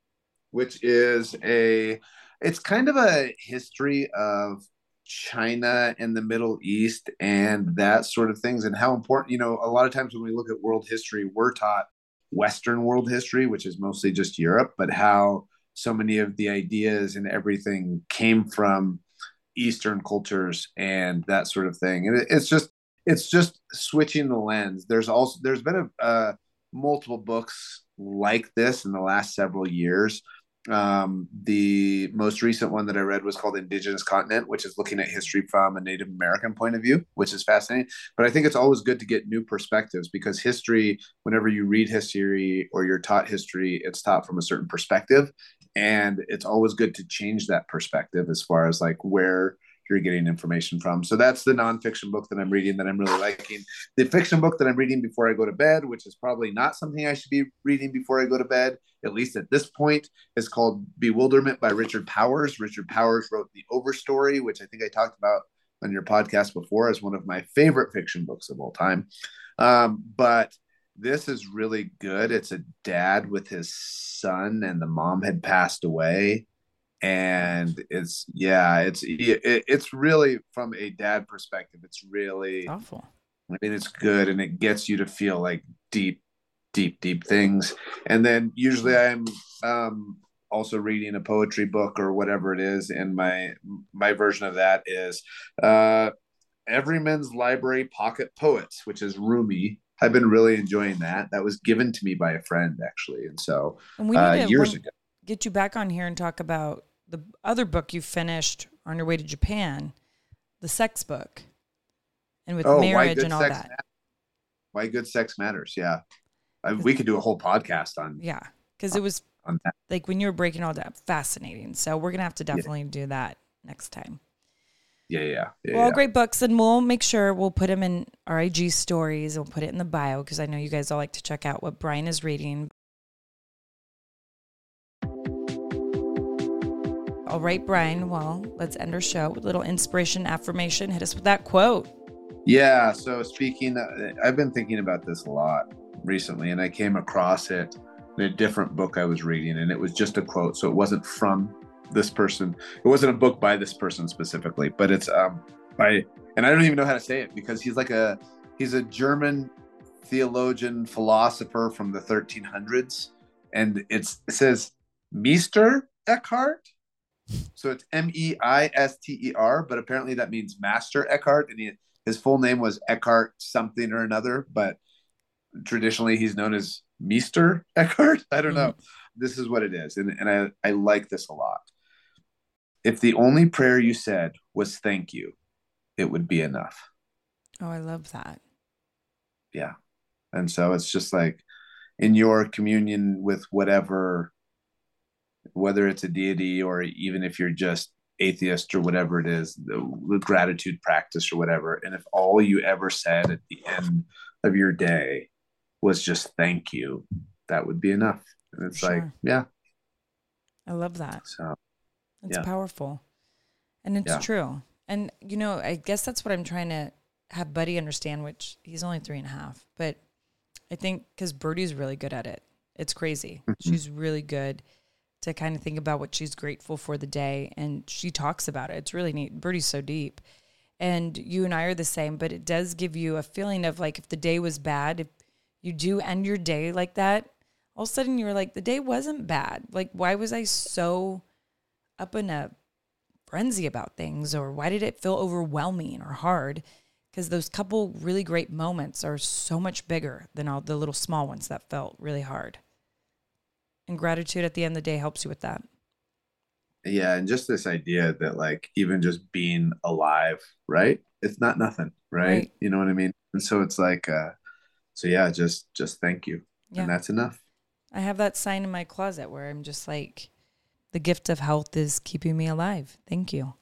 which is a it's kind of a history of China and the Middle East and that sort of things and how important, you know, a lot of times when we look at world history, we're taught Western world history, which is mostly just Europe, but how so many of the ideas and everything came from Eastern cultures and that sort of thing. And it's just it's just switching the lens. There's also there's been a multiple books like this in the last several years. Um, the most recent one that I read was called Indigenous Continent, which is looking at history from a Native American point of view, which is fascinating. But I think it's always good to get new perspectives because history, whenever you read history or you're taught history, it's taught from a certain perspective and it's always good to change that perspective as far as like where you're getting information from. So that's the nonfiction book that I'm reading that I'm really liking. The fiction book that I'm reading before I go to bed, which is probably not something I should be reading before I go to bed, at least at this point, is called Bewilderment by Richard Powers. Richard Powers wrote The Overstory, which I think I talked about on your podcast before as one of my favorite fiction books of all time. Um, but this is really good. It's a dad with his son, and the mom had passed away. And it's yeah, it's it, it's really from a dad perspective. It's really awful. I mean, it's good, and it gets you to feel like deep deep, deep things. And then usually I'm um, also reading a poetry book or whatever it is. And my my version of that is uh, Everyman's Library Pocket Poets, which is Rumi. I've been really enjoying that. That was given to me by a friend actually, and so and we need uh, to years ago. Get you back on here and talk about the other book you finished on your way to Japan, the sex book, and with oh, marriage and all that. Matters. Why good sex matters? Yeah, I, we could do a whole podcast on. Yeah, because it was like when you were breaking all that, fascinating. So we're gonna have to definitely yeah. do that next time. Yeah, yeah, yeah. well, yeah. great books, and we'll make sure we'll put them in our IG stories. We'll put it in the bio because I know you guys all like to check out what Bryan is reading. All right, Bryan. Well, let's end our show with a little inspiration affirmation. Hit us with that quote. Yeah. So speaking, uh, I've been thinking about this a lot recently, and I came across it in a different book I was reading, and it was just a quote. So it wasn't from this person. It wasn't a book by this person specifically, but it's um by and I don't even know how to say it because he's like a he's a German theologian philosopher from the 1300s, and it's it says Meister Eckhart. So it's M E I S T E R, but apparently that means Master Eckhart, and he, his full name was Eckhart something or another, but traditionally he's known as Meister Eckhart. I don't know. Mm-hmm. This is what it is, and and I I like this a lot if the only prayer you said was thank you, it would be enough. Oh, I love that. Yeah. And so it's just like in your communion with whatever, whether it's a deity or even if you're just atheist or whatever it is, the, gratitude practice or whatever. And if all you ever said at the end of your day was just thank you, that would be enough. And it's sure. like, yeah. I love that. So it's yeah. powerful. And it's yeah. true. And, you know, I guess that's what I'm trying to have Buddy understand, which he's only three and a half. But I think because Birdie's really good at it. It's crazy. Mm-hmm. She's really good to kind of think about what she's grateful for the day. And she talks about it. It's really neat. Birdie's so deep. And you and I are the same, but it does give you a feeling of like if the day was bad, if you do end your day like that, all of a sudden you're like, the day wasn't bad. Like, why was I so up in a frenzy about things or why did it feel overwhelming or hard? Because those couple really great moments are so much bigger than all the little small ones that felt really hard. And gratitude at the end of the day helps you with that. Yeah. And just this idea that, like, even just being alive, right? It's not nothing, right? right. You know what I mean? And so it's like, uh, so yeah, just, just thank you. Yeah. And that's enough. I have that sign in my closet where I'm just like, the gift of health is keeping me alive. Thank you.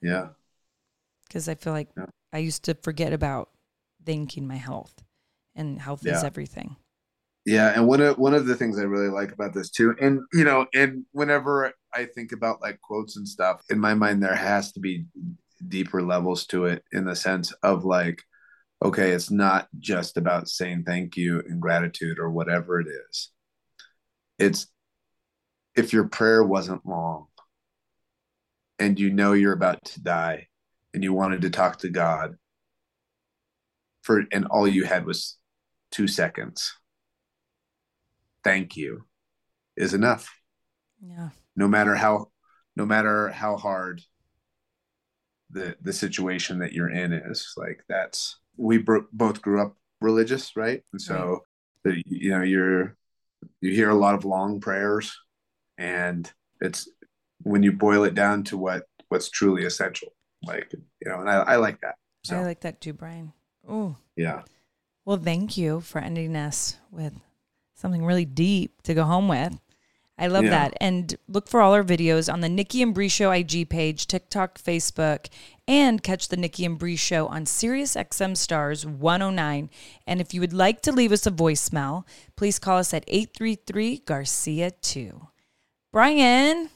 Yeah. Because I feel like yeah. I used to forget about thanking my health, and health yeah. is everything. Yeah, and one of one of the things I really like about this too, and you know, and whenever I think about like quotes and stuff, in my mind there has to be deeper levels to it in the sense of like, okay, it's not just about saying thank you and gratitude or whatever it is. It's if your prayer wasn't long and you know you're about to die and you wanted to talk to God for and all you had was 2 seconds thank you is enough. Yeah. No matter how no matter how hard the the situation that you're in is like that's we br- both grew up religious right? And so right. you know you're you hear a lot of long prayers and it's when you boil it down to what what's truly essential like you know and i, I like that so. i like that too bryan oh yeah well thank you for ending us with something really deep to go home with I love yeah. that. And look for all our videos on the Nikki and Brie Show IG page, TikTok, Facebook, and catch the Nikki and Brie Show on Sirius XM Stars 109. And if you would like to leave us a voicemail, please call us at 833 Garcia 2. Bryan,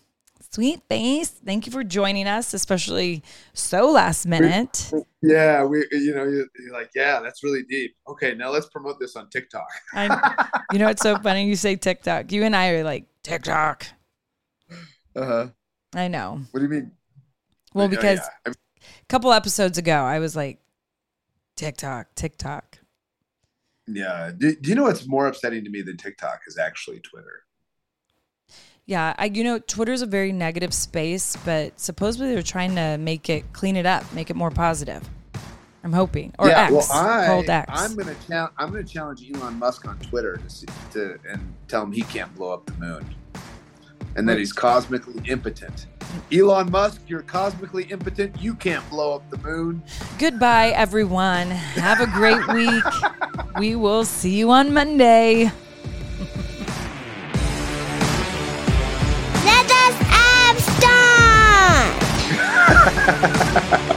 sweet face. Thank you for joining us, especially so last minute. Yeah, we, you know, you're, you're, like, yeah, that's really deep. Okay, now let's promote this on TikTok. I, you know, it's so funny you say TikTok. You and I are like TikTok. Uh huh. I know. What do you mean? Well, because yeah. a couple episodes ago, I was like, TikTok, TikTok. Yeah. Do, do you know what's more upsetting to me than TikTok is actually Twitter? Yeah, I you know Twitter's a very negative space, but supposedly they're trying to make it clean it up, make it more positive. I'm hoping. Or yeah, X, well, I, X. I'm gonna challenge. I'm gonna challenge Elon Musk on Twitter to see, to and tell him he can't blow up the moon, and that hmm. he's cosmically impotent. Elon Musk, you're cosmically impotent. You can't blow up the moon. Goodbye, everyone. Have a great week. we will see you on Monday. Let us have start!